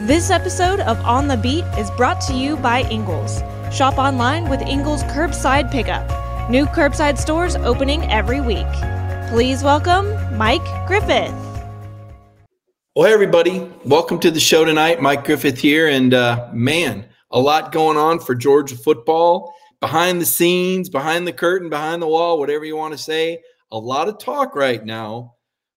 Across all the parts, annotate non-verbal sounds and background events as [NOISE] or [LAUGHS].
This episode of On the Beat is brought to you by Ingles. Shop online with Ingles Curbside Pickup. New curbside stores opening every week. Please welcome Mike Griffith. Well, hey, everybody. Welcome to the show tonight. Mike Griffith here. And uh, man, a lot going on for Georgia football behind the scenes, behind the curtain, behind the wall, whatever you want to say. A lot of talk right now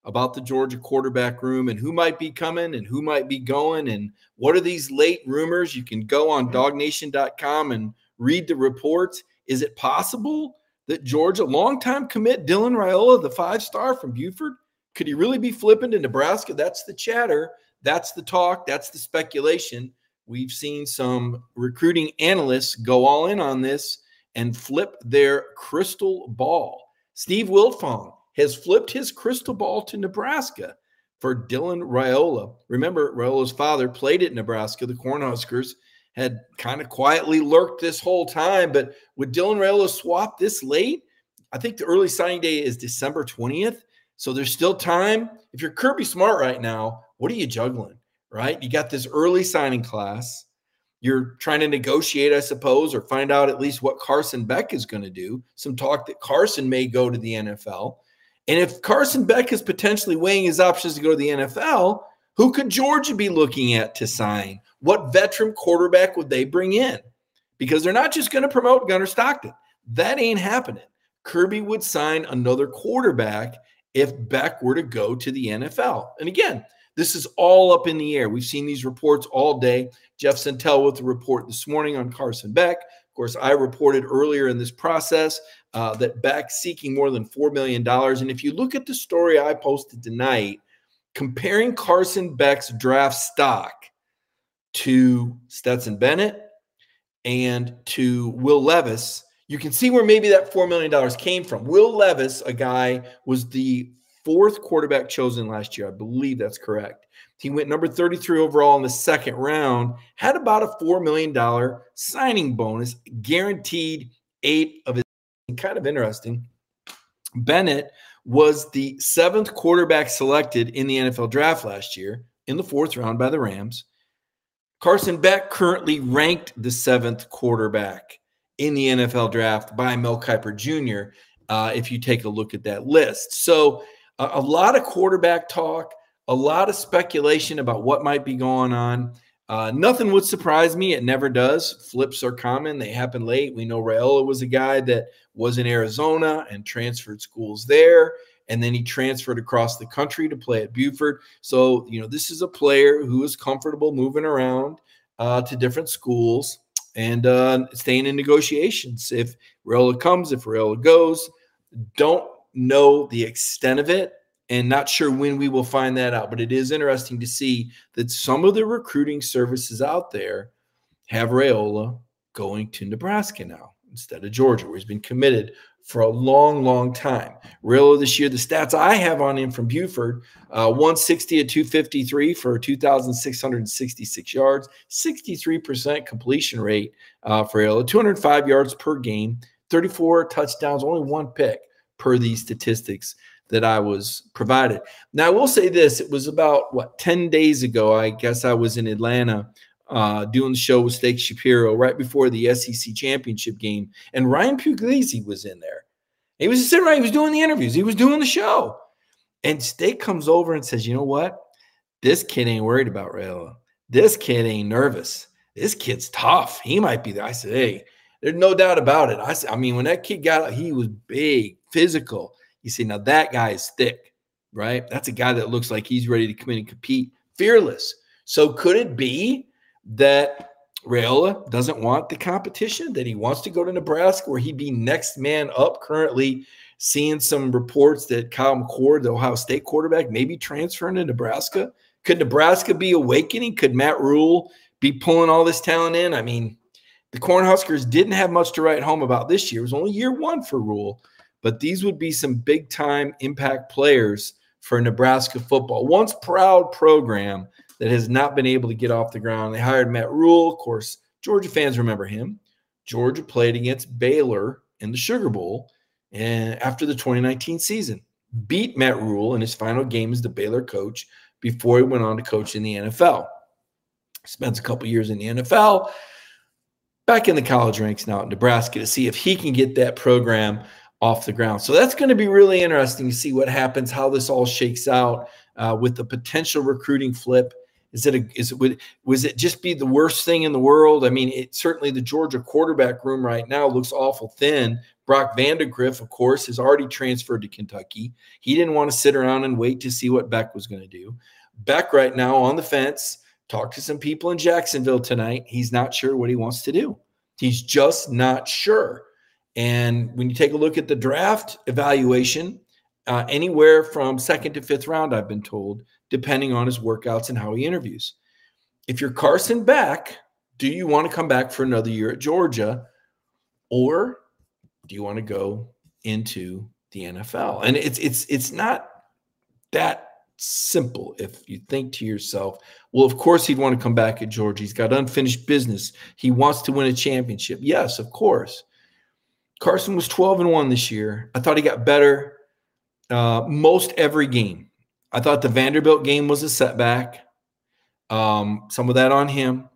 about the Georgia quarterback room and who might be coming and who might be going and what are these late rumors. You can go on mm-hmm. dawgnation.com and read the reports. Is it possible that Georgia, longtime commit Dylan Raiola, the five star from Buford, could he really be flipping to Nebraska? That's the chatter. That's the talk. That's the speculation. We've seen some recruiting analysts go all in on this and flip their crystal ball. Steve Wiltfong has flipped his crystal ball to Nebraska for Dylan Raiola. Remember, Raiola's father played at Nebraska. The Cornhuskers had kind of quietly lurked this whole time, but would Dylan Raiola swap this late? I think the early signing day is December 20th. So there's still time. If you're Kirby Smart right now, what are you juggling? Right? You got this early signing class. You're trying to negotiate, I suppose, or find out at least what Carson Beck is going to do. Some talk that Carson may go to the NFL. And if Carson Beck is potentially weighing his options to go to the NFL, who could Georgia be looking at to sign? What veteran quarterback would they bring in? Because they're not just going to promote Gunnar Stockton. That ain't happening. Kirby would sign another quarterback if Beck were to go to the NFL. And again, this is all up in the air. We've seen these reports all day. Jeff Sentell with the report this morning on Carson Beck. Of course, I reported earlier in this process uh, that Beck seeking more than $4 million. And if you look at the story I posted tonight, comparing Carson Beck's draft stock to Stetson Bennett and to Will Levis, you can see where maybe that $4 million came from. Will Levis, a guy, was the fourth quarterback chosen last year. I believe that's correct. He went number 33 overall in the second round, had about a $4 million signing bonus, guaranteed eight of his kind of interesting. Bennett was the seventh quarterback selected in the NFL draft last year in the fourth round by the Rams. Carson Beck currently ranked the seventh quarterback in the NFL draft by Mel Kiper Jr. Uh, if you take a look at that list. So, a lot of quarterback talk, a lot of speculation about what might be going on. Uh, nothing would surprise me. It never does. Flips are common. They happen late. We know Raiola was a guy that was in Arizona and transferred schools there. And then he transferred across the country to play at Buford. So, you know, this is a player who is comfortable moving around uh, to different schools and uh, staying in negotiations. If Raiola comes, if Raiola goes, don't know the extent of it and not sure when we will find that out. But it is interesting to see that some of the recruiting services out there have Raiola going to Nebraska now instead of Georgia, where he's been committed for a long, long time. Raiola this year, the stats I have on him from Buford uh, 160 at 253 for 2,666 yards, 63% completion rate uh, for Raiola, 205 yards per game, 34 touchdowns, only one pick per these statistics that I was provided. Now, I will say this it was about what 10 days ago. I guess I was in Atlanta uh, doing the show with Steak Shapiro right before the SEC championship game, and Ryan Puglisi was in there. He was sitting right, he was doing the interviews, he was doing the show. And Steak comes over and says, You know what? This kid ain't worried about Raiola. This kid ain't nervous. This kid's tough. He might be there. I said, Hey, there's no doubt about it. I said, I mean, when that kid got out, he was big, physical. You see, now that guy is thick, right? That's a guy that looks like he's ready to come in and compete, fearless. So could it be that Raiola doesn't want the competition, that he wants to go to Nebraska where he'd be next man up currently seeing some reports that Kyle McCord, the Ohio State quarterback, maybe transferring to Nebraska. Could Nebraska be awakening? Could Matt Rhule be pulling all this talent in? I mean, the Cornhuskers didn't have much to write home about this year. It was only year one for Rhule but these would be some big time impact players for Nebraska football. Once proud program that has not been able to get off the ground. They hired Matt Rhule. Of course, Georgia fans remember him. Georgia played against Baylor in the Sugar Bowl and after the 2019 season. Beat Matt Rhule in his final game as the Baylor coach before he went on to coach in the NFL. spends a couple years in the NFL, back in the college ranks now at Nebraska to see if he can get that program off the ground. So that's going to be really interesting to see what happens, how this all shakes out uh, with the potential recruiting flip. Is it a, is it would was it just be the worst thing in the world? I mean, it certainly the Georgia quarterback room right now looks awful thin. Brock Vandagriff, of course, has already transferred to Kentucky. He didn't want to sit around and wait to see what Beck was going to do. Beck right now on the fence. Talked to some people in Jacksonville tonight. He's not sure what he wants to do. He's just not sure. And when you take a look at the draft evaluation, uh, anywhere from second to fifth round, I've been told, depending on his workouts and how he interviews. If you're Carson Beck, do you want to come back for another year at Georgia? Or do you want to go into the NFL? And it's it's it's not that simple if you think to yourself, well, of course he'd want to come back at Georgia. He's got unfinished business. He wants to win a championship. Yes, of course. Carson was 12 and 1 this year. I thought he got better uh, most every game. I thought the Vanderbilt game was a setback. Um, some of that on him.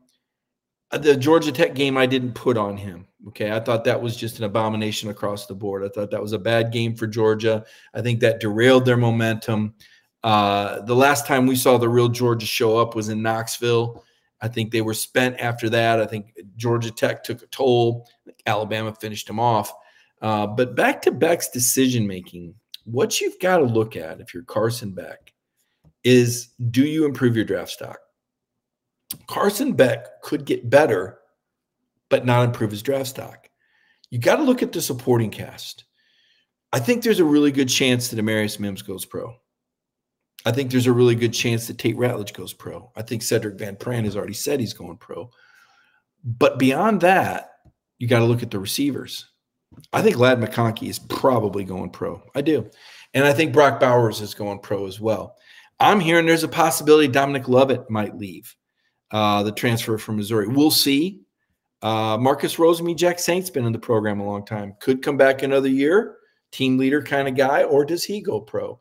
Uh, the Georgia Tech game I didn't put on him. Okay. I thought that was just an abomination across the board. I thought that was a bad game for Georgia. I think that derailed their momentum. Uh, the last time we saw the real Georgia show up was in Knoxville. I think they were spent after that. I think Georgia Tech took a toll. Alabama finished him off. Uh, but back to Beck's decision making, what you've got to look at if you're Carson Beck is do you improve your draft stock? Carson Beck could get better, but not improve his draft stock. You got to look at the supporting cast. I think there's a really good chance that Amarius Mims goes pro. I think there's a really good chance that Tate Ratledge goes pro. I think Sedrick Van Pran has already said he's going pro. But beyond that, you got to look at the receivers. I think Ladd McConkey is probably going pro. I do. And I think Brock Bowers is going pro as well. I'm hearing there's a possibility Dominic Lovett might leave uh, the transfer from Missouri. We'll see. Uh, Marcus Rosemy-Jacksaint's been in the program a long time. Could come back another year, team leader kind of guy, or does he go pro?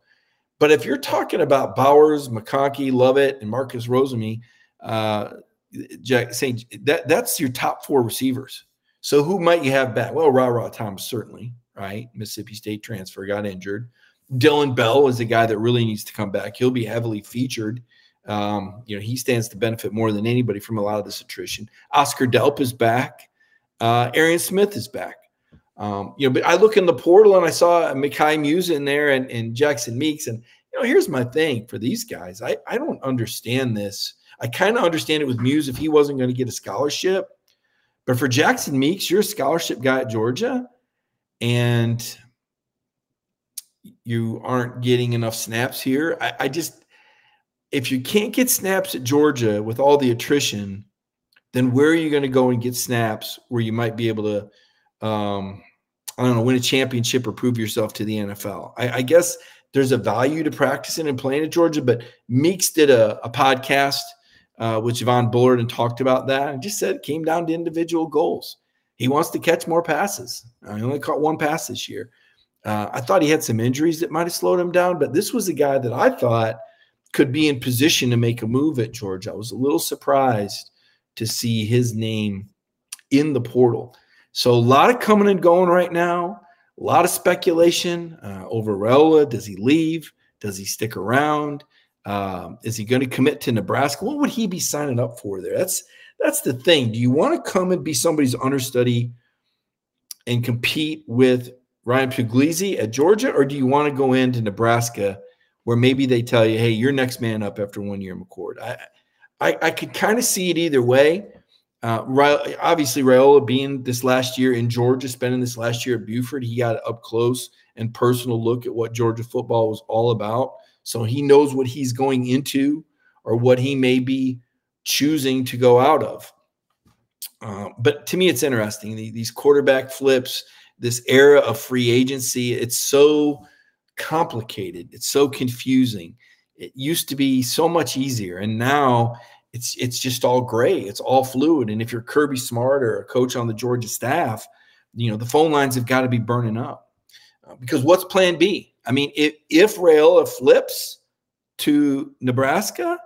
But if you're talking about Bowers, McConkey, Lovett, and Marcus Rosemy, uh, Jack saying that that's your top four receivers. So who might you have back? Well, RaRa Thomas certainly, right? Mississippi State transfer got injured. Dillon Bell is a guy that really needs to come back. He'll be heavily featured. Um, you know, he stands to benefit more than anybody from a lot of this attrition. Oscar Delp is back. Uh, Arian Smith is back. Um, you know, but I look in the portal and I saw Mekhi Muse in there and, and Jackson Meeks. And, you know, here's my thing for these guys. I, I don't understand this. I kind of understand it with Muse if he wasn't going to get a scholarship. But for Jackson Meeks, you're a scholarship guy at Georgia and you aren't getting enough snaps here. I, I just, if you can't get snaps at Georgia with all the attrition, then where are you going to go and get snaps where you might be able to um, I don't know, win a championship or prove yourself to the NFL. I, I guess there's a value to practicing and playing at Georgia, but Meeks did a, a podcast uh, with Javon Bullard and talked about that and just said it came down to individual goals. He wants to catch more passes. Uh, he only caught one pass this year. Uh, I thought he had some injuries that might have slowed him down, but this was a guy that I thought could be in position to make a move at Georgia. I was a little surprised to see his name in the portal. So a lot of coming and going right now. A lot of speculation uh, over Raiola. Does he leave? Does he stick around? Um, is he going to commit to Nebraska? What would he be signing up for there? That's that's the thing. Do you want to come and be somebody's understudy and compete with Ryan Puglisi at Georgia, or do you want to go into Nebraska where maybe they tell you, "Hey, you're next man up after one year, McCord"? I I, I could kind of see it either way. Uh, obviously, Raiola being this last year in Georgia, spending this last year at Buford, he got up close and personal look at what Georgia football was all about. So he knows what he's going into or what he may be choosing to go out of. Uh, but to me, it's interesting. These quarterback flips, this era of free agency, it's so complicated. It's so confusing. It used to be so much easier. And now it's it's just all gray. It's all fluid. And if you're Kirby Smart or a coach on the Georgia staff, you know the phone lines have got to be burning up. Uh, because what's Plan B? I mean, if if Raiola flips to Nebraska,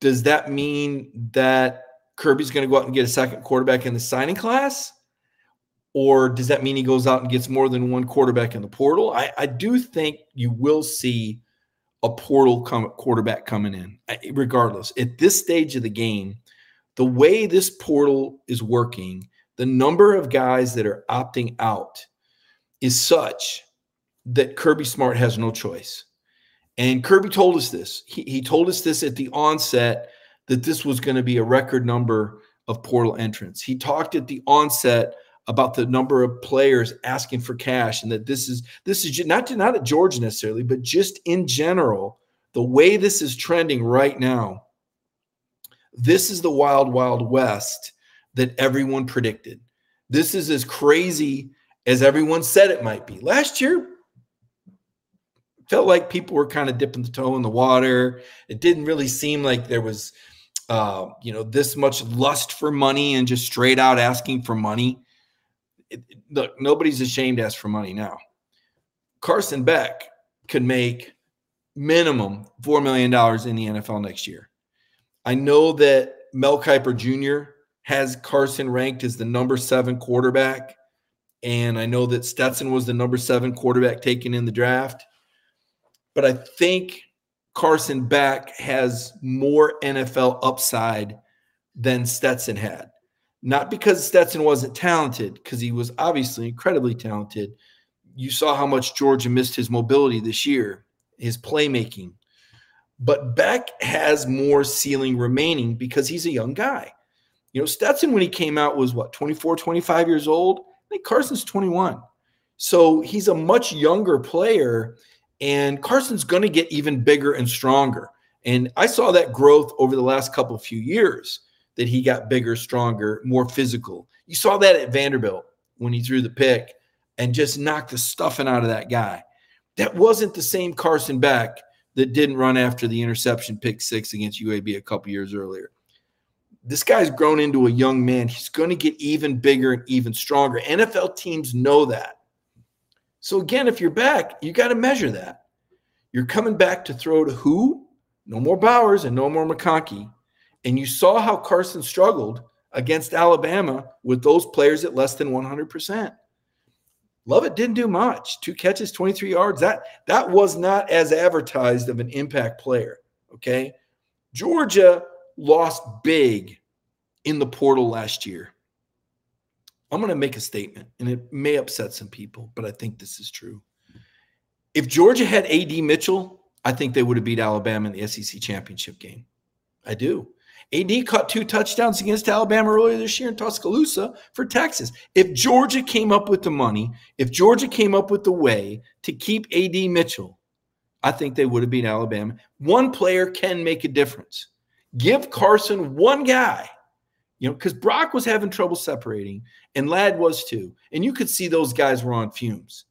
does that mean that Kirby's going to go out and get a second quarterback in the signing class? Or does that mean he goes out and gets more than one quarterback in the portal? I, I do think you will see a portal come, quarterback coming in, regardless. At this stage of the game, the way this portal is working, the number of guys that are opting out is such that Kirby Smart has no choice. And Kirby told us this. He, he told us this at the onset that this was going to be a record number of portal entrants. He talked at the onset about the number of players asking for cash and that this is this is not not at Georgia necessarily, but just in general, the way this is trending right now. This is the wild wild west that everyone predicted. This is as crazy as everyone said it might be. Last year felt like people were kind of dipping the toe in the water. It didn't really seem like there was uh, you know, this much lust for money and just straight out asking for money. It, it, look, nobody's ashamed to ask for money now. Carson Beck could make minimum $4 million in the NFL next year. I know that Mel Kiper Jr. has Carson ranked as the number seven quarterback. And I know that Stetson was the number seven quarterback taken in the draft. But I think Carson Beck has more NFL upside than Stetson had. Not because Stetson wasn't talented, because he was obviously incredibly talented. You saw how much Georgia missed his mobility this year, his playmaking. But Beck has more ceiling remaining because he's a young guy. You know, Stetson, when he came out, was what, 24, 25 years old? I think Carson's 21. So he's a much younger player. And Carson's going to get even bigger and stronger. And I saw that growth over the last couple few years that he got bigger, stronger, more physical. You saw that at Vanderbilt when he threw the pick and just knocked the stuffing out of that guy. That wasn't the same Carson Beck that didn't run after the interception pick six against UAB a couple years earlier. This guy's grown into a young man. He's going to get even bigger and even stronger. NFL teams know that. So again, if you're back, you got to measure that. You're coming back to throw to who? No more Bowers and no more McConkey. And you saw how Carson struggled against Alabama with those players at less than 100%. Lovett didn't do much. Two catches, 23 yards. That that was not as advertised of an impact player. Okay. Georgia lost big in the portal last year. I'm going to make a statement, and it may upset some people, but I think this is true. If Georgia had AD Mitchell, I think they would have beat Alabama in the SEC championship game. I do. AD caught two touchdowns against Alabama earlier this year in Tuscaloosa for Texas. If Georgia came up with the money, if Georgia came up with the way to keep AD Mitchell, I think they would have beat Alabama. One player can make a difference. Give Carson one guy you know, because Brock was having trouble separating and Ladd was too. And you could see those guys were on fumes.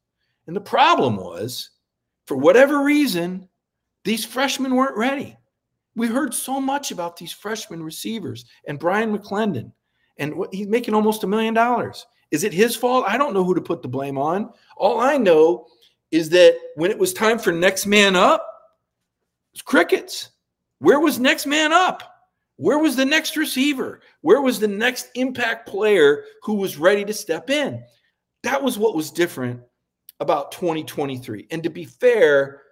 And the problem was, for whatever reason, these freshmen weren't ready. We heard so much about these freshman receivers and Bryan McClendon, and he's making almost a million dollars. Is it his fault? I don't know who to put the blame on. All I know is that when it was time for next man up, it was crickets. Where was next man up? Where was the next receiver? Where was the next impact player who was ready to step in? That was what was different about 2023. And to be fair,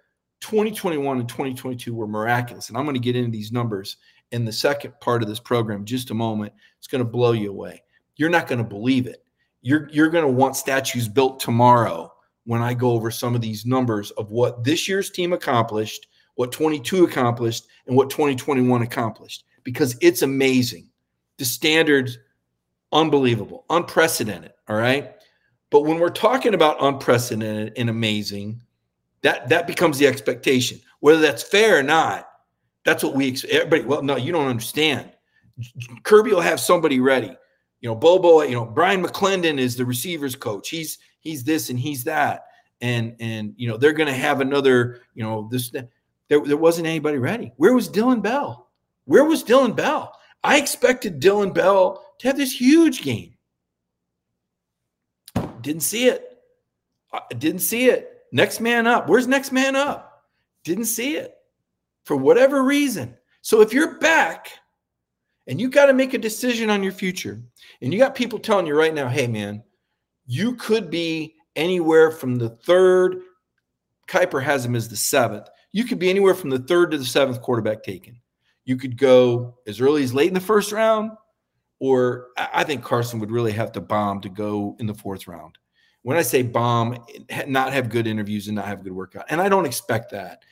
2021 and 2022 were miraculous. And I'm going to get into these numbers in the second part of this program just a moment. It's going to blow you away. You're not going to believe it. You're, you're going to want statues built tomorrow when I go over some of these numbers of what this year's team accomplished, what 22 accomplished, and what 2021 accomplished because it's amazing. The standards, unbelievable, unprecedented. All right. But when we're talking about unprecedented and amazing, that that becomes the expectation. Whether that's fair or not, that's what we expect. everybody. Well, no, you don't understand. Kirby will have somebody ready. You know, Bobo. You know, Bryan McClendon is the receivers coach. He's he's this and he's that, and and you know they're going to have another. You know, this there there wasn't anybody ready. Where was Dillon Bell? Where was Dillon Bell? I expected Dillon Bell to have this huge game. Didn't see it. I didn't see it. Next man up. Where's next man up? Didn't see it. For whatever reason, So if you're back and you got to make a decision on your future, and you got people telling you right now, hey, man, you could be anywhere from the third, Kiper has him as the seventh. You could be anywhere from the third to the seventh quarterback taken. You could go as early as late in the first round, or I think Carson would really have to bomb to go in the fourth round. When I say bomb, not have good interviews and not have a good workout. And I don't expect that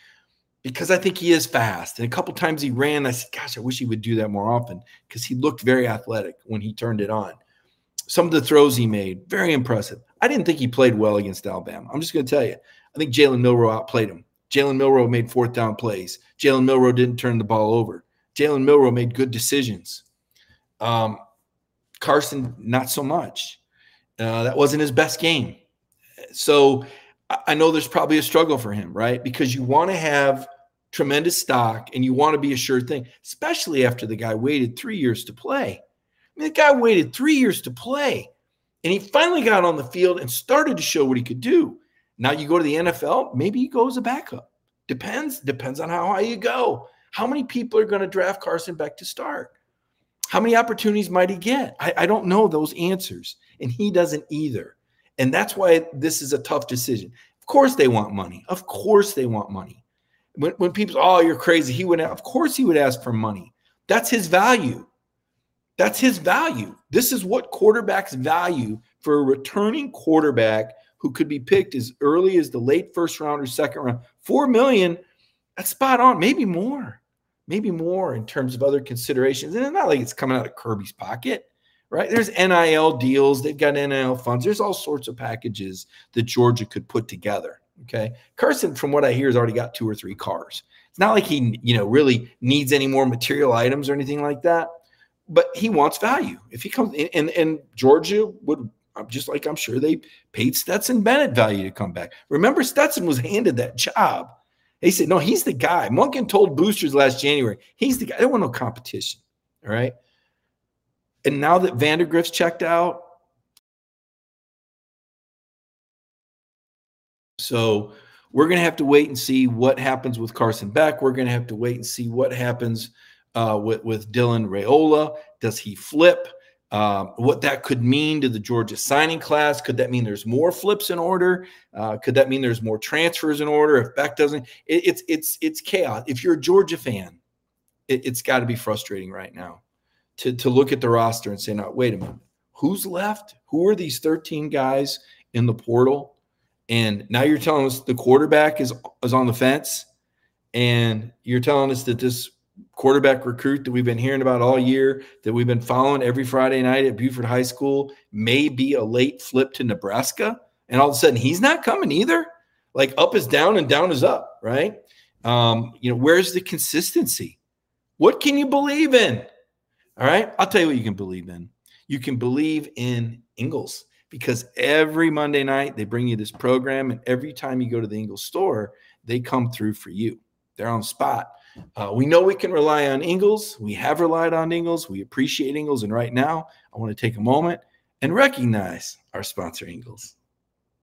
because I think he is fast. And a couple times he ran, I said, gosh, I wish he would do that more often because he looked very athletic when he turned it on. Some of the throws he made, very impressive. I didn't think he played well against Alabama. I'm just going to tell you. I think Jalen Milroe outplayed him. Jalen Milroe made fourth down plays. Jalen Milroe didn't turn the ball over. Jalen Milroe made good decisions. Um, Carson, not so much. Uh, that wasn't his best game. So I know there's probably a struggle for him, right? Because you want to have tremendous stock and you want to be a sure thing, especially after the guy waited three years to play. I mean, the guy waited three years to play and he finally got on the field and started to show what he could do. Now you go to the NFL, maybe he goes a backup. Depends, depends on how high you go. How many people are going to draft Carson Beck to start? How many opportunities might he get? I, I don't know those answers, and he doesn't either. And that's why this is a tough decision. Of course, they want money. Of course, they want money. When, when people, say, oh, you're crazy, he would, of course, he would ask for money. That's his value. That's his value. This is what quarterbacks value for a returning quarterback who could be picked as early as the late first round or second round. Four million, that's spot on, maybe more, maybe more in terms of other considerations. And it's not like it's coming out of Kirby's pocket, right? There's NIL deals, they've got NIL funds, there's all sorts of packages that Georgia could put together. Okay. Carson, from what I hear, has already got two or three cars. It's not like he, you know, really needs any more material items or anything like that but he wants value. If he comes in, and, and Georgia would just like I'm sure they paid Stetson Bennett value to come back. Remember, Stetson was handed that job. They said, no, he's the guy. Monken told boosters last January, he's the guy. Don't want no competition. All right. And now that Vandagriff's checked out, so we're going to have to wait and see what happens with Carson Beck. We're going to have to wait and see what happens uh, with, with Dylan Raiola. Does he flip? Um, what that could mean to the Georgia signing class. Could that mean there's more flips in order? Uh, could that mean there's more transfers in order? If Beck doesn't, it, it's it's it's chaos. If you're a Georgia fan, it, has got to be frustrating right now to to look at the roster and say, "No, wait a minute, who's left? Who are these 13 guys in the portal?" And now you're telling us the quarterback is is on the fence, and you're telling us that this quarterback recruit that we've been hearing about all year, that we've been following every Friday night at Buford High School, may be a late flip to Nebraska. And all of a sudden, he's not coming either. Like up is down and down is up, right? Um, you know, where's the consistency? What can you believe in? All right. I'll tell you what you can believe in. You can believe in Ingles because every Monday night they bring you this program, and every time you go to the Ingles store, they come through for you. They're on spot uh, we know we can rely on Ingles. We have relied on Ingles. We appreciate Ingles. And right now, I want to take a moment and recognize our sponsor, Ingles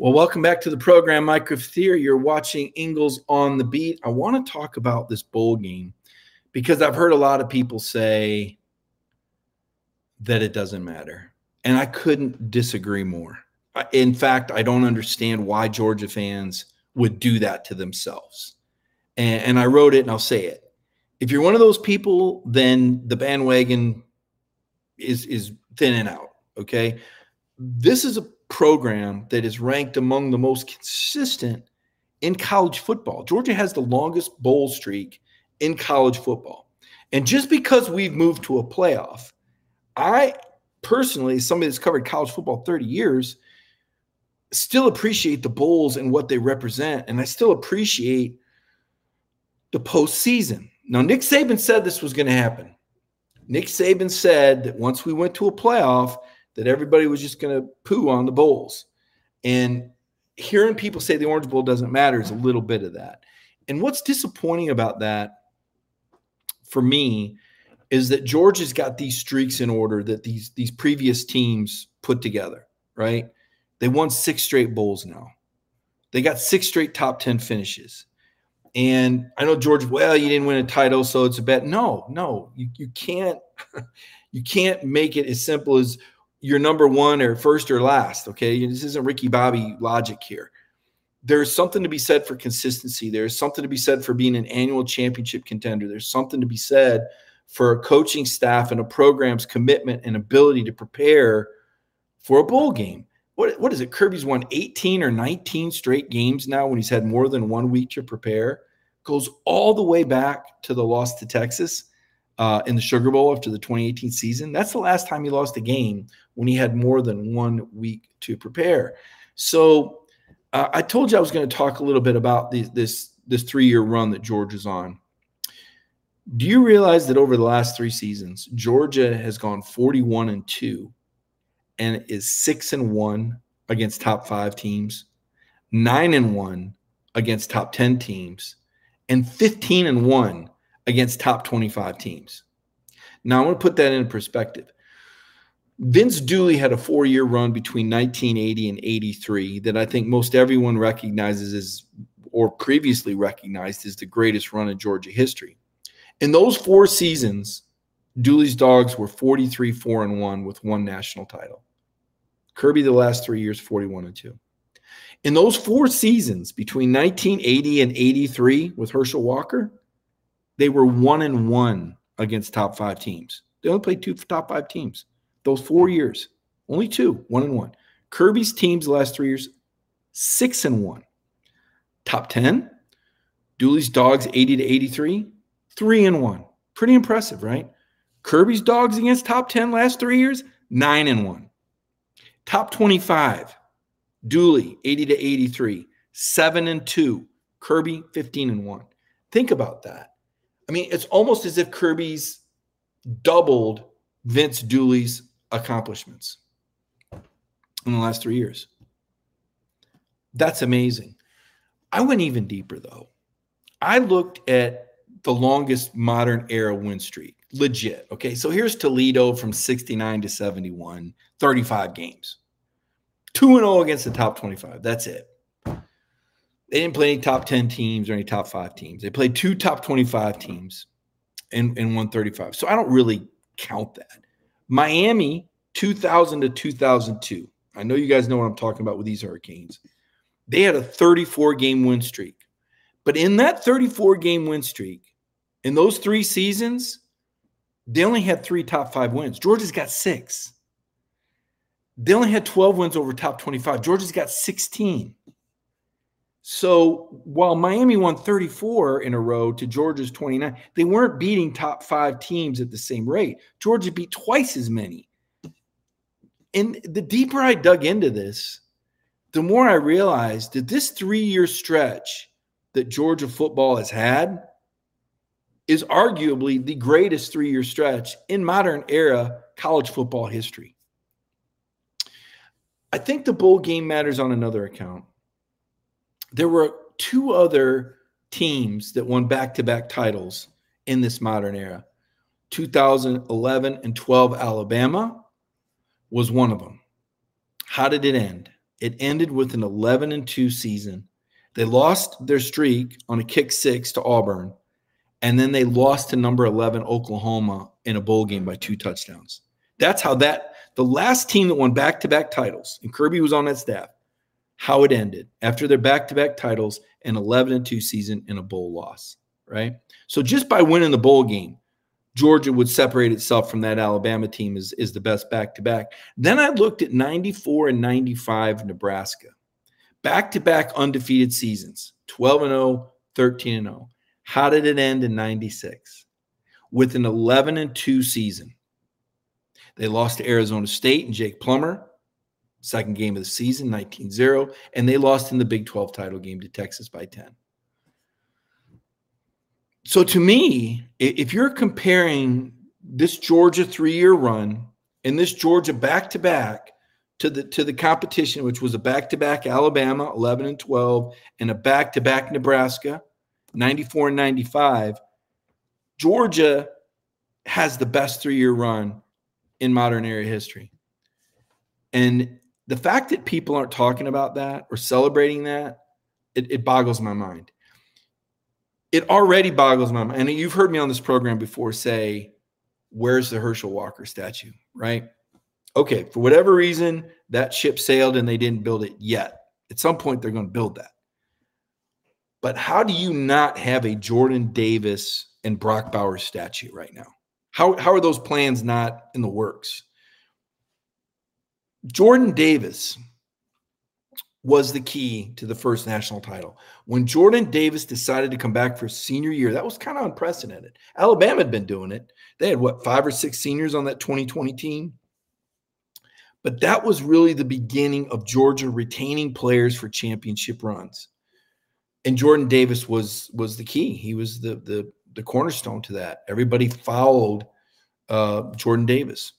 Well, welcome back to the program. Mike here. You're watching Ingles on the Beat. I want to talk about this bowl game because I've heard a lot of people say that it doesn't matter. And I couldn't disagree more. In fact, I don't understand why Georgia fans would do that to themselves. And, and I wrote it and I'll say it. If you're one of those people, then the bandwagon is is thinning out. Okay. This is a program that is ranked among the most consistent in college football. Georgia has the longest bowl streak in college football. And just because we've moved to a playoff, I personally, somebody that's covered college football 30 years, still appreciate the bowls and what they represent. And I still appreciate the postseason. Now, Nick Saban said this was going to happen. Nick Saban said that once we went to a playoff, that everybody was just going to poo on the bowls. And hearing people say the Orange Bowl doesn't matter is a little bit of that. And what's disappointing about that for me is that Georgia's got these streaks in order that these these previous teams put together, right? They won six straight bowls now. They got six straight top 10 finishes. And I know George, well, you didn't win a title, so it's a bet. No, no, you, you can't [LAUGHS] you can't make it as simple as you're number one or first or last. Okay. This isn't Ricky Bobby logic here. There's something to be said for consistency. There's something to be said for being an annual championship contender. There's something to be said for a coaching staff and a program's commitment and ability to prepare for a bowl game. What, what is it? Kirby's won 18 or 19 straight games now when he's had more than one week to prepare. Goes all the way back to the loss to Texas uh, in the Sugar Bowl after the 2018 season. That's the last time he lost a game when he had more than one week to prepare. So uh, I told you I was going to talk a little bit about the, this this three year run that Georgia's on. Do you realize that over the last three seasons, Georgia has gone 41 and 2 and is 6 and 1 against top 5 teams, 9 and 1 against top 10 teams, and 15 and 1 against top 25 teams. Now, I want to put that in perspective. Vince Dooley had a four year run between 1980 and 83 that I think most everyone recognizes as, or previously recognized as the greatest run in Georgia history. In those four seasons, Dooley's dogs were 43 4 and 1 with one national title. Kirby, the last three years, 41 and 2. In those four seasons between 1980 and 83 with Herschel Walker, they were one and one against top five teams. They only played two top five teams. Those four years, only two, one and one. Kirby's teams the last three years, six and one. Top 10, Dooley's dogs 80 to 83, three and one. Pretty impressive, right? Kirby's dogs against top 10 last three years, nine and one. Top 25, Dooley 80 to 83, seven and two. Kirby 15 and one. Think about that. I mean, it's almost as if Kirby's doubled Vince Dooley's accomplishments in the last three years. That's amazing. I went even deeper, though. I looked at the longest modern era win streak. Legit. Okay. So here's Toledo from 69 to 71, 35 games. 2 and 0 against the top 25. That's it. They didn't play any top 10 teams or any top five teams. They played two top 25 teams and, and 135. So I don't really count that. Miami, 2000 to 2002. I know you guys know what I'm talking about with these Hurricanes. They had a 34 game win streak. But in that 34 game win streak, in those three seasons, they only had three top five wins. Georgia's got six. They only had 12 wins over top 25. Georgia's got 16. So while Miami won 34 in a row to Georgia's 29, they weren't beating top five teams at the same rate. Georgia beat twice as many. And the deeper I dug into this, the more I realized that this three year stretch that Georgia football has had is arguably the greatest three year stretch in modern era college football history. I think the bowl game matters on another account there were two other teams that won back-to-back titles in this modern era. 2011 and 12 alabama was one of them. How did it end? It ended with an 11 and 2 season. They lost their streak on a kick six to auburn and then they lost to number 11 oklahoma in a bowl game by two touchdowns. That's how that the last team that won back-to-back titles and kirby was on that staff how it ended after their back-to-back titles and 11 and 2 season and a bowl loss right? So just by winning the bowl game georgia would separate itself from that alabama team as, is the best back-to-back. Then i looked at 94 and 95 nebraska. Back-to-back undefeated seasons 12 and 0 13 and 0 how did it end in 96 with an 11 and 2 season. They lost to arizona state and jake plummer second game of the season, 19 0, and they lost in the Big 12 title game to Texas by 10. So to me, if you're comparing this Georgia three-year run and this Georgia back-to-back to the to the competition, which was a back-to-back Alabama, 11 and 12, and a back-to-back Nebraska, 94 and 95, Georgia has the best three-year run in modern era history. And the fact that people aren't talking about that or celebrating that, it, it boggles my mind it already boggles my mind. And you've heard me on this program before say, where's the Herschel Walker statue? Right. Okay. For whatever reason, that ship sailed and they didn't build it yet. At some point, they're going to build that. But how do you not have a Jordan Davis and Brock Bowers statue right now? How, how are those plans not in the works? Jordan Davis was the key to the first national title. When Jordan Davis decided to come back for senior year, that was kind of unprecedented. Alabama had been doing it. They had what, five or six seniors on that 2020 team? But that was really the beginning of Georgia retaining players for championship runs. And Jordan Davis was was the key. He was the the the cornerstone to that. Everybody followed uh, Jordan Davis.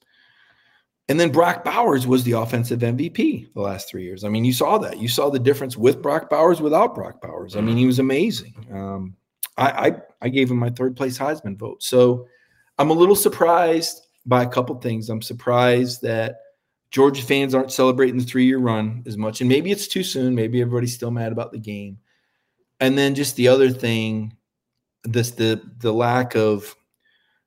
And then Brock Bowers was the offensive MVP the last three years. I mean, you saw that. You saw the difference with Brock Bowers, without Brock Bowers. I mean, he was amazing. Um, I, I, I gave him my third place Heisman vote. So I'm a little surprised by a couple things. I'm surprised that Georgia fans aren't celebrating the three year run as much, and maybe it's too soon. Maybe everybody's still mad about the game. And then just the other thing, this the the lack of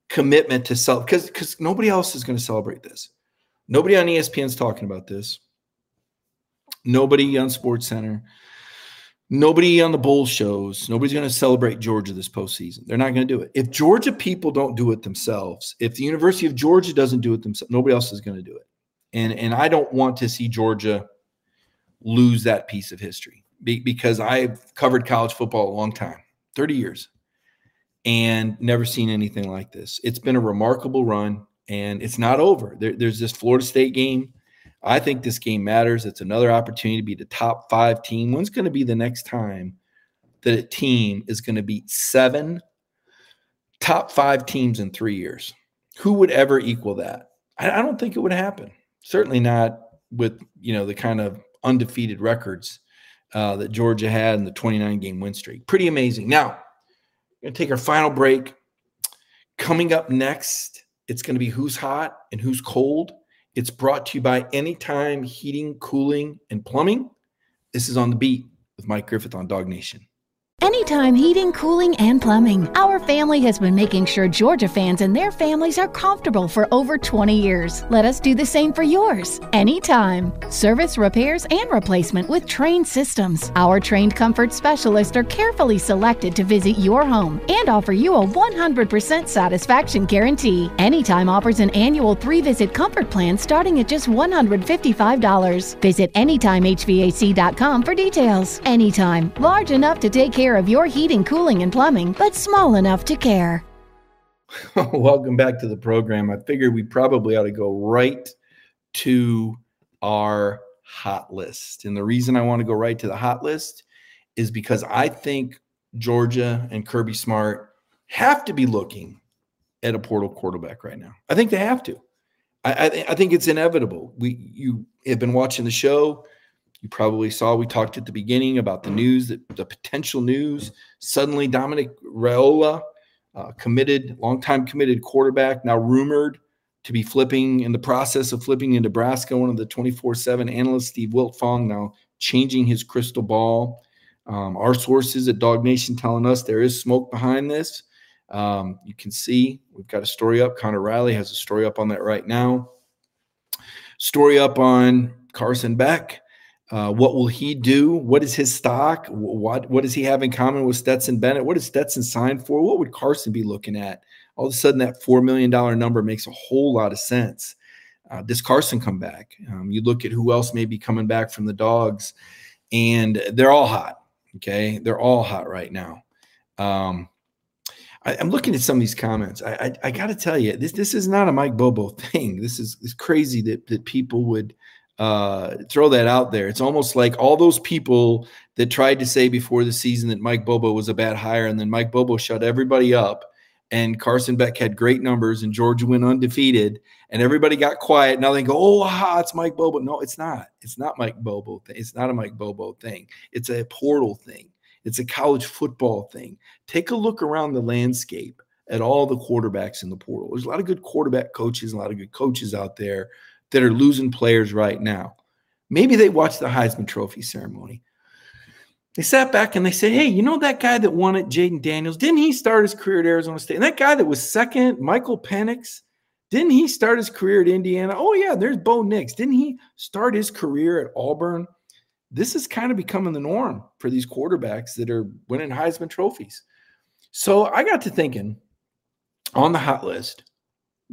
commitment to sell because because nobody else is going to celebrate this. Nobody on ESPN is talking about this. Nobody on Sports Center. Nobody on the bowl shows. Nobody's going to celebrate Georgia this postseason. They're not going to do it. If Georgia people don't do it themselves, if the University of Georgia doesn't do it themselves, nobody else is going to do it. And and I don't want to see Georgia lose that piece of history because I've covered college football a long time, 30 years, and never seen anything like this. It's been a remarkable run and it's not over. There, there's this Florida State game. I think this game matters. It's another opportunity to be the top five team. When's going to be the next time that a team is going to beat seven top five teams in three years? Who would ever equal that? I, I don't think it would happen. Certainly not with you know the kind of undefeated records uh, that Georgia had in the 29 game win streak. Pretty amazing. Now, we're going to take our final break. Coming up next it's going to be who's hot and who's cold. It's brought to you by Anytime Heating, Cooling, and Plumbing. This is on the beat with Mike Griffith on DawgNation. Anytime Heating, Cooling, and Plumbing. Our family has been making sure Georgia fans and their families are comfortable for over 20 years. Let us do the same for yours. Anytime. Service, repairs, and replacement with trained systems. Our trained comfort specialists are carefully selected to visit your home and offer you a 100% satisfaction guarantee. Anytime offers an annual three visit comfort plan starting at just $155. Visit AnytimeHVAC.com for details. Anytime. Large enough to take care of your heating, cooling, and plumbing, but small enough to care. [LAUGHS] Welcome back to the program. I figured we probably ought to go right to our hot list. And the reason I want to go right to the hot list is because I think Georgia and Kirby Smart have to be looking at a portal quarterback right now. I think they have to. I, I, I think it's inevitable. We you have been watching the show. You probably saw we talked at the beginning about the news that the potential news. Suddenly, Dominic Raiola, uh, committed, longtime committed quarterback, now rumored to be flipping in the process of flipping in Nebraska. One of the 24 7 analysts, Steve Wiltfong, now changing his crystal ball. Um, our sources at DawgNation telling us there is smoke behind this. Um, you can see we've got a story up. Connor Riley has a story up on that right now. Story up on Carson Beck. Uh, what will he do? What is his stock? What what does he have in common with Stetson Bennett? What does Stetson sign for? What would Carson be looking at? All of a sudden, that four million dollar number makes a whole lot of sense. Uh, does Carson come back? Um, you look at who else may be coming back from the dogs, and they're all hot. Okay, they're all hot right now. Um, I, am looking at some of these comments. I, I, I got to tell you, this this is not a Mike Bobo thing. This is it's crazy that that people would uh, throw that out there. It's almost like all those people that tried to say before the season that Mike Bobo was a bad hire, and then Mike Bobo shut everybody up, and Carson Beck had great numbers, and Georgia went undefeated, and everybody got quiet. Now they go, "Oh, it's Mike Bobo." No, it's not. It's not Mike Bobo. Thing. It's not a Mike Bobo thing. It's a portal thing. It's a college football thing. Take a look around the landscape at all the quarterbacks in the portal. There's a lot of good quarterback coaches, a lot of good coaches out there that are losing players right now. Maybe they watched the Heisman Trophy ceremony. They sat back and they said, Hey, you know that guy that won it, Jayden Daniels? Didn't he start his career at Arizona State? And that guy that was second, Michael Penix, didn't he start his career at Indiana? Oh, yeah, there's Bo Nix. Didn't he start his career at Auburn? This is kind of becoming the norm for these quarterbacks that are winning Heisman trophies. So I got to thinking on the hot list,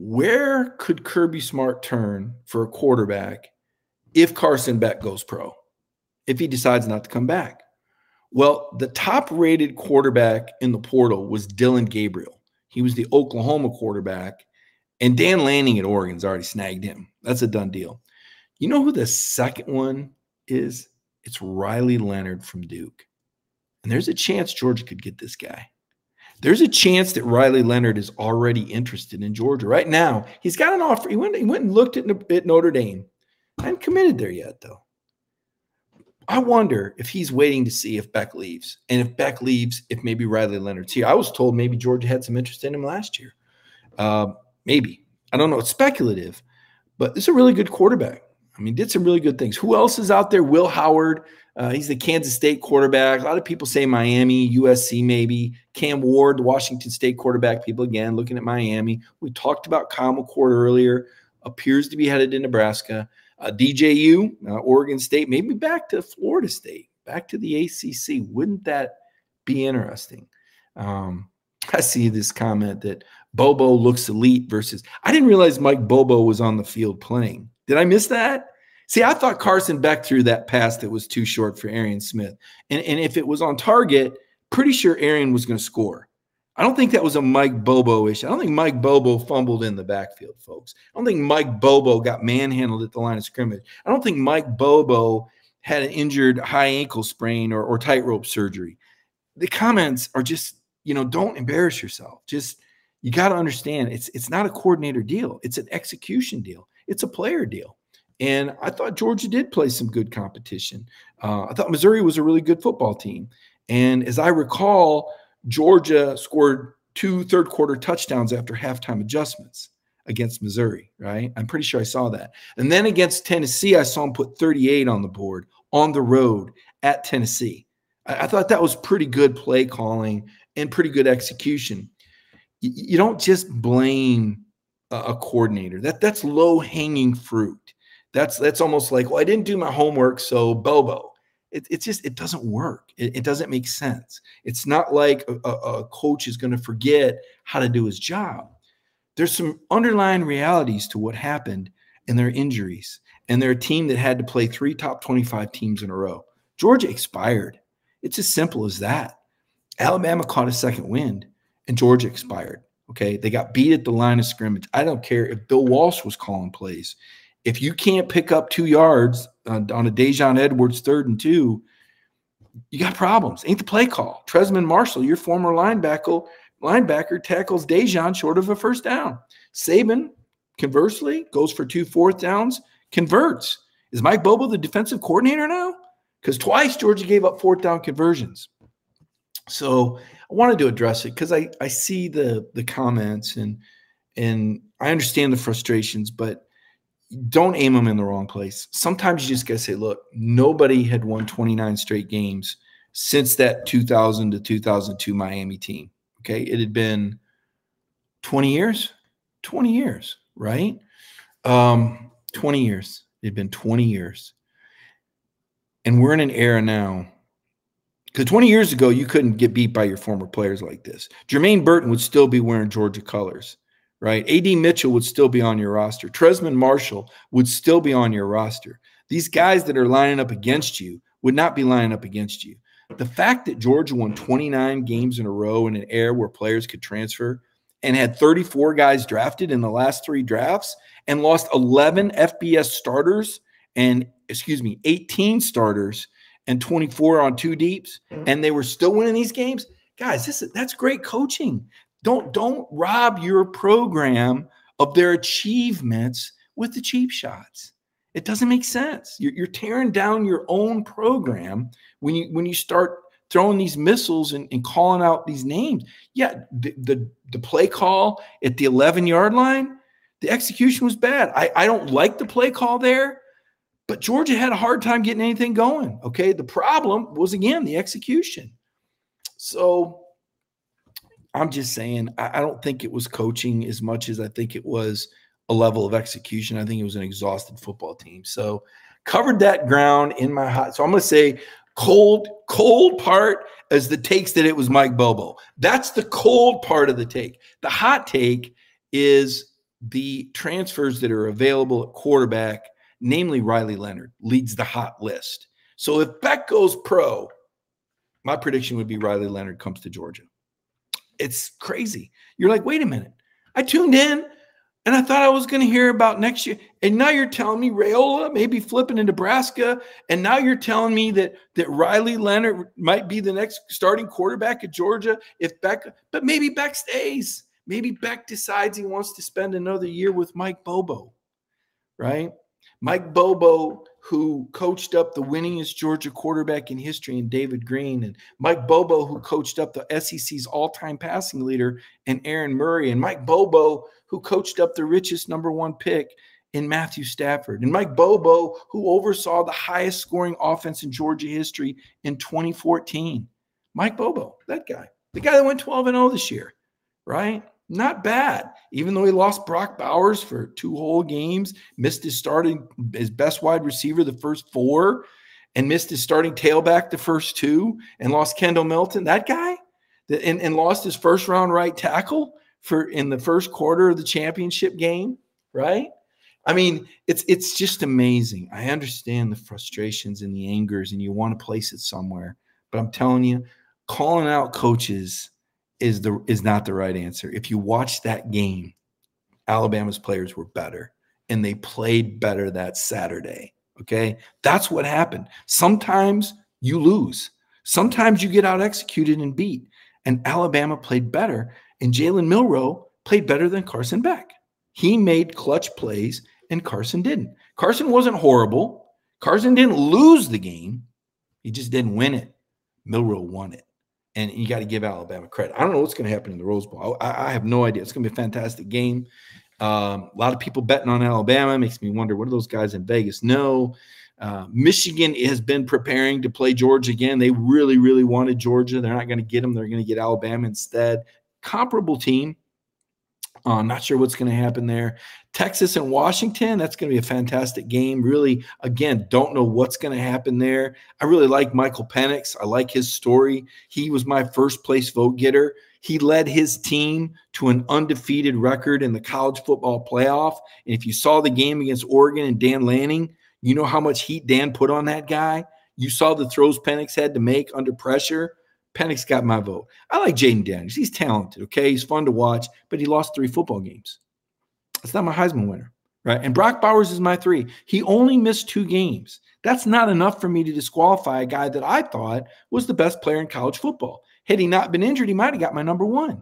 where could Kirby Smart turn for a quarterback if Carson Beck goes pro, if he decides not to come back? Well, the top rated quarterback in the portal was Dillon Gabriel. He was the Oklahoma quarterback, and Dan Lanning at Oregon's already snagged him. That's a done deal. You know who the second one is? It's Riley Leonard from Duke. And there's a chance Georgia could get this guy. There's a chance that Riley Leonard is already interested in Georgia right now. He's got an offer. He went, he went and looked at, at Notre Dame. I haven't committed there yet, though. I wonder if he's waiting to see if Beck leaves. And if Beck leaves, if maybe Riley Leonard's here. I was told maybe Georgia had some interest in him last year. Uh, maybe. I don't know. It's speculative, but it's a really good quarterback. I mean, did some really good things. Who else is out there? Will Howard. Uh, he's the Kansas State quarterback. A lot of people say Miami, USC, maybe. Cam Ward, the Washington State quarterback. People again looking at Miami. We talked about Kyle McCord earlier. Appears to be headed to Nebraska. Uh, DJU, uh, Oregon State, maybe back to Florida State, back to the ACC. Wouldn't that be interesting? Um, [LAUGHS] I see this comment that Bobo looks elite versus. I didn't realize Mike Bobo was on the field playing. Did I miss that? See, I thought Carson Beck threw that pass that was too short for Arian Smith. And, and if it was on target, pretty sure Arian was going to score. I don't think that was a Mike Bobo issue. I don't think Mike Bobo fumbled in the backfield, folks. I don't think Mike Bobo got manhandled at the line of scrimmage. I don't think Mike Bobo had an injured high ankle sprain or, or tightrope surgery. The comments are just, you know, don't embarrass yourself. Just you got to understand it's it's not a coordinator deal. It's an execution deal. It's a player deal. And I thought Georgia did play some good competition. Uh, I thought Missouri was a really good football team. And as I recall, Georgia scored two third quarter touchdowns after halftime adjustments against Missouri, right? I'm pretty sure I saw that. And then against Tennessee, I saw him put 38 on the board on the road at Tennessee. I, I thought that was pretty good play calling and pretty good execution. You, you don't just blame a, coordinator. That that's low hanging fruit. That's that's almost like, well, I didn't do my homework, so Bobo. It, it's just it doesn't work. It, it, doesn't make sense. It's not like a, a coach is going to forget how to do his job. There's some underlying realities to what happened and their injuries, and they're a team that had to play three top 25 teams in a row. Georgia expired. It's as simple as that. Alabama caught a second wind, and Georgia expired. Okay. They got beat at the line of scrimmage. I don't care if Bill Walsh was calling plays. If you can't pick up two yards uh, on a Daijun Edwards third and two, you got problems. Ain't the play call. Trezmen Marshall, your former linebacker, linebacker tackles Daijun short of a first down. Saban, conversely, goes for two fourth downs, converts. Is Mike Bobo the defensive coordinator now? Because twice Georgia gave up fourth down conversions. So I wanted to address it because I, I see the the comments and and I understand the frustrations, but don't aim them in the wrong place. Sometimes you just got to say, look, nobody had won 29 straight games since that 2000 to 2002 Miami team. Okay. It had been 20 years, 20 years, right? Um, 20 years. It had been 20 years. And we're in an era now. Because 20 years ago, you couldn't get beat by your former players like this. Jermaine Burton would still be wearing Georgia colors right? AD Mitchell would still be on your roster. Trezmen Marshall would still be on your roster. These guys that are lining up against you would not be lining up against you. The fact that Georgia won 29 games in a row in an era where players could transfer and had 34 guys drafted in the last three drafts and lost 11 FBS starters and excuse me, 18 starters and 24 on two deeps, mm-hmm. and they were still winning these games. Guys, this is, that's great coaching. Don't don't rob your program of their achievements with the cheap shots. It doesn't make sense. You're, you're tearing down your own program when you when you start throwing these missiles and, and calling out these names. Yeah, the, the, the play call at the 11 yard line, the execution was bad. I, I don't like the play call there, but Georgia had a hard time getting anything going. Okay. The problem was, again, the execution. So I'm just saying, I, don't think it was coaching as much as I think it was a level of execution. I think it was an exhausted football team. So, covered that ground in my hot. So I'm going to say cold, cold part as the takes that it was Mike Bobo. That's the cold part of the take. The hot take is the transfers that are available at quarterback, namely Riley Leonard, leads the hot list. So if Beck goes pro, my prediction would be Riley Leonard comes to Georgia. It's crazy. You're like, wait a minute. I tuned in and I thought I was going to hear about next year. And now you're telling me Raiola maybe flipping in Nebraska. And now you're telling me that that Riley Leonard might be the next starting quarterback at Georgia if Beck, but maybe Beck stays. Maybe Beck decides he wants to spend another year with Mike Bobo, right? Mike Bobo, who coached up the winningest Georgia quarterback in history in David Greene, and Mike Bobo, who coached up the SEC's all time passing leader in Aaron Murray, and Mike Bobo, who coached up the richest number one pick in Matthew Stafford, and Mike Bobo, who oversaw the highest scoring offense in Georgia history in 2014. Mike Bobo, that guy, the guy that went 12 and 0 this year, right? Not bad. Even though he lost Brock Bowers for two whole games, missed his starting his best wide receiver the first four, and missed his starting tailback the first two, and lost Kendall Milton. That guy, and, and lost his first round right tackle for in the first quarter of the championship game. Right? I mean, it's it's just amazing. I understand the frustrations and the angers, and you want to place it somewhere. But I'm telling you, calling out coaches is the is not the right answer. If you watch that game, Alabama's players were better and they played better that Saturday. Okay? That's what happened. Sometimes you lose. Sometimes you get out executed and beat. And Alabama played better and Jalen Milroe played better than Carson Beck. He made clutch plays and Carson didn't. Carson wasn't horrible. Carson didn't lose the game. He just didn't win it. Milroe won it and you got to give Alabama credit. I don't know what's going to happen in the Rose Bowl. I, I have no idea. It's going to be a fantastic game. Um, a lot of people betting on Alabama makes me wonder what do those guys in Vegas know. Uh, Michigan has been preparing to play Georgia again. They really, really wanted Georgia. They're not going to get them. They're going to get Alabama instead. Comparable team. Uh, not sure what's going to happen there. Texas and Washington, that's going to be a fantastic game. Really, again, don't know what's going to happen there. I really like Michael Penix. I like his story. He was my first place vote getter. He led his team to an undefeated record in the college football playoff. And if you saw the game against Oregon and Dan Lanning, you know how much heat Dan put on that guy. You saw the throws Penix had to make under pressure. Penix got my vote. I like Jayden Daniels. He's talented, okay? He's fun to watch, but he lost three football games. That's not my Heisman winner, right? And Brock Bowers is my three. He only missed two games. That's not enough for me to disqualify a guy that I thought was the best player in college football. Had he not been injured, he might have got my number one.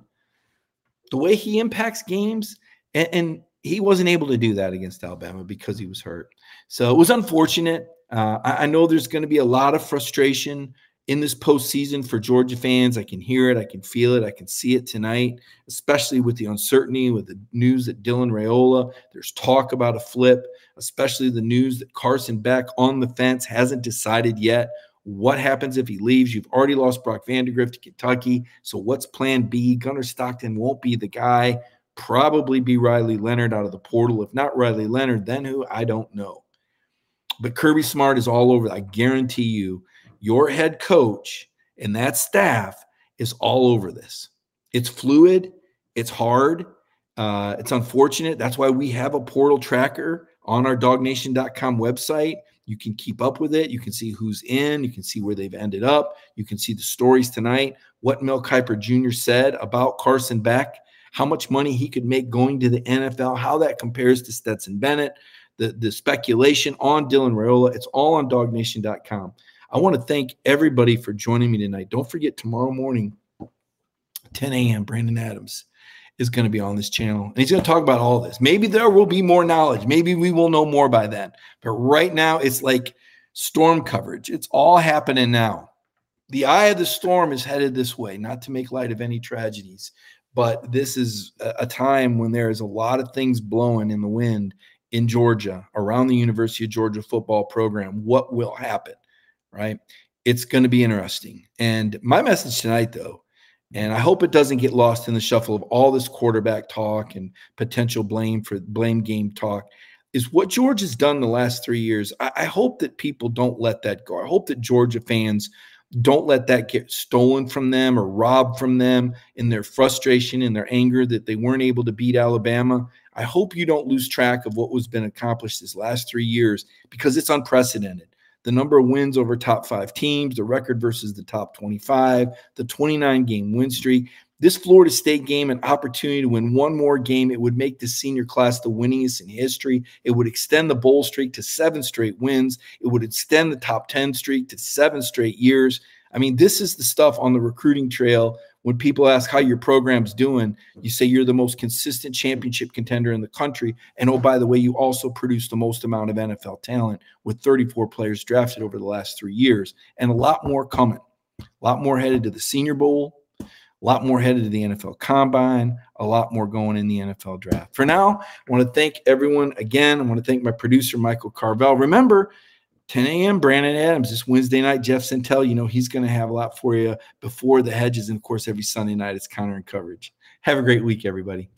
The way he impacts games, and, and he wasn't able to do that against Alabama because he was hurt. So it was unfortunate. Uh, I, I know there's going to be a lot of frustration in this postseason for Georgia fans. I can hear it, I can feel it, I can see it tonight, especially with the uncertainty with the news that Dylan Raiola, there's talk about a flip, especially the news that Carson Beck on the fence hasn't decided yet. What happens if he leaves? You've already lost Brock Vandagriff to Kentucky. So what's plan B? Gunnar Stockton won't be the guy. Probably be Riley Leonard out of the portal. If not Riley Leonard, then who? I don't know. But Kirby Smart is all over. I guarantee you your head coach and that staff is all over this. It's fluid, it's hard, uh, it's unfortunate. That's why we have a portal tracker on our dawgnation.com website. You can keep up with it. You can see who's in. You can see where they've ended up. You can see the stories tonight. What Mel Kiper Jr. said about Carson Beck, how much money he could make going to the NFL, how that compares to Stetson Bennett. the, the speculation on Dylan Raiola. It's all on dawgnation.com. I want to thank everybody for joining me tonight. Don't forget tomorrow morning, 10 a.m., Brandon Adams is going to be on this channel and he's going to talk about all this. Maybe there will be more knowledge. Maybe we will know more by then. But right now, it's like storm coverage. It's all happening now. The eye of the storm is headed this way, not to make light of any tragedies, but this is a time when there is a lot of things blowing in the wind in Georgia, around the University of Georgia football program. What will happen? Right? It's going to be interesting. And my message tonight, though, and I hope it doesn't get lost in the shuffle of all this quarterback talk and potential blame for blame game talk is what George has done the last three years. I, I, hope that people don't let that go. I hope that Georgia fans don't let that get stolen from them or robbed from them in their frustration and their anger that they weren't able to beat Alabama. I hope you don't lose track of what was been accomplished this last three years because it's unprecedented the number of wins over top five teams, the record versus the top 25, the 29 game win streak. This Florida State game, an opportunity to win one more game, it would make the senior class the winningest in history. It would extend the bowl streak to seven straight wins. It would extend the top 10 streak to seven straight years. I mean, this is the stuff on the recruiting trail when people ask how your program's doing, you say you're the most consistent championship contender in the country. And oh, by the way, you also produce the most amount of NFL talent with 34 players drafted over the last three years, and a lot more coming. A lot more headed to the Senior Bowl, a lot more headed to the NFL Combine, a lot more going in the NFL Draft. For now, I want to thank everyone again. I want to thank my producer, Michael Carvell. Remember, 10 a.m. Brandon Adams this Wednesday night. Jeff Sentell, you know, he's going to have a lot for you before the hedges. And of course, every Sunday night it's counter and coverage. Have a great week, everybody.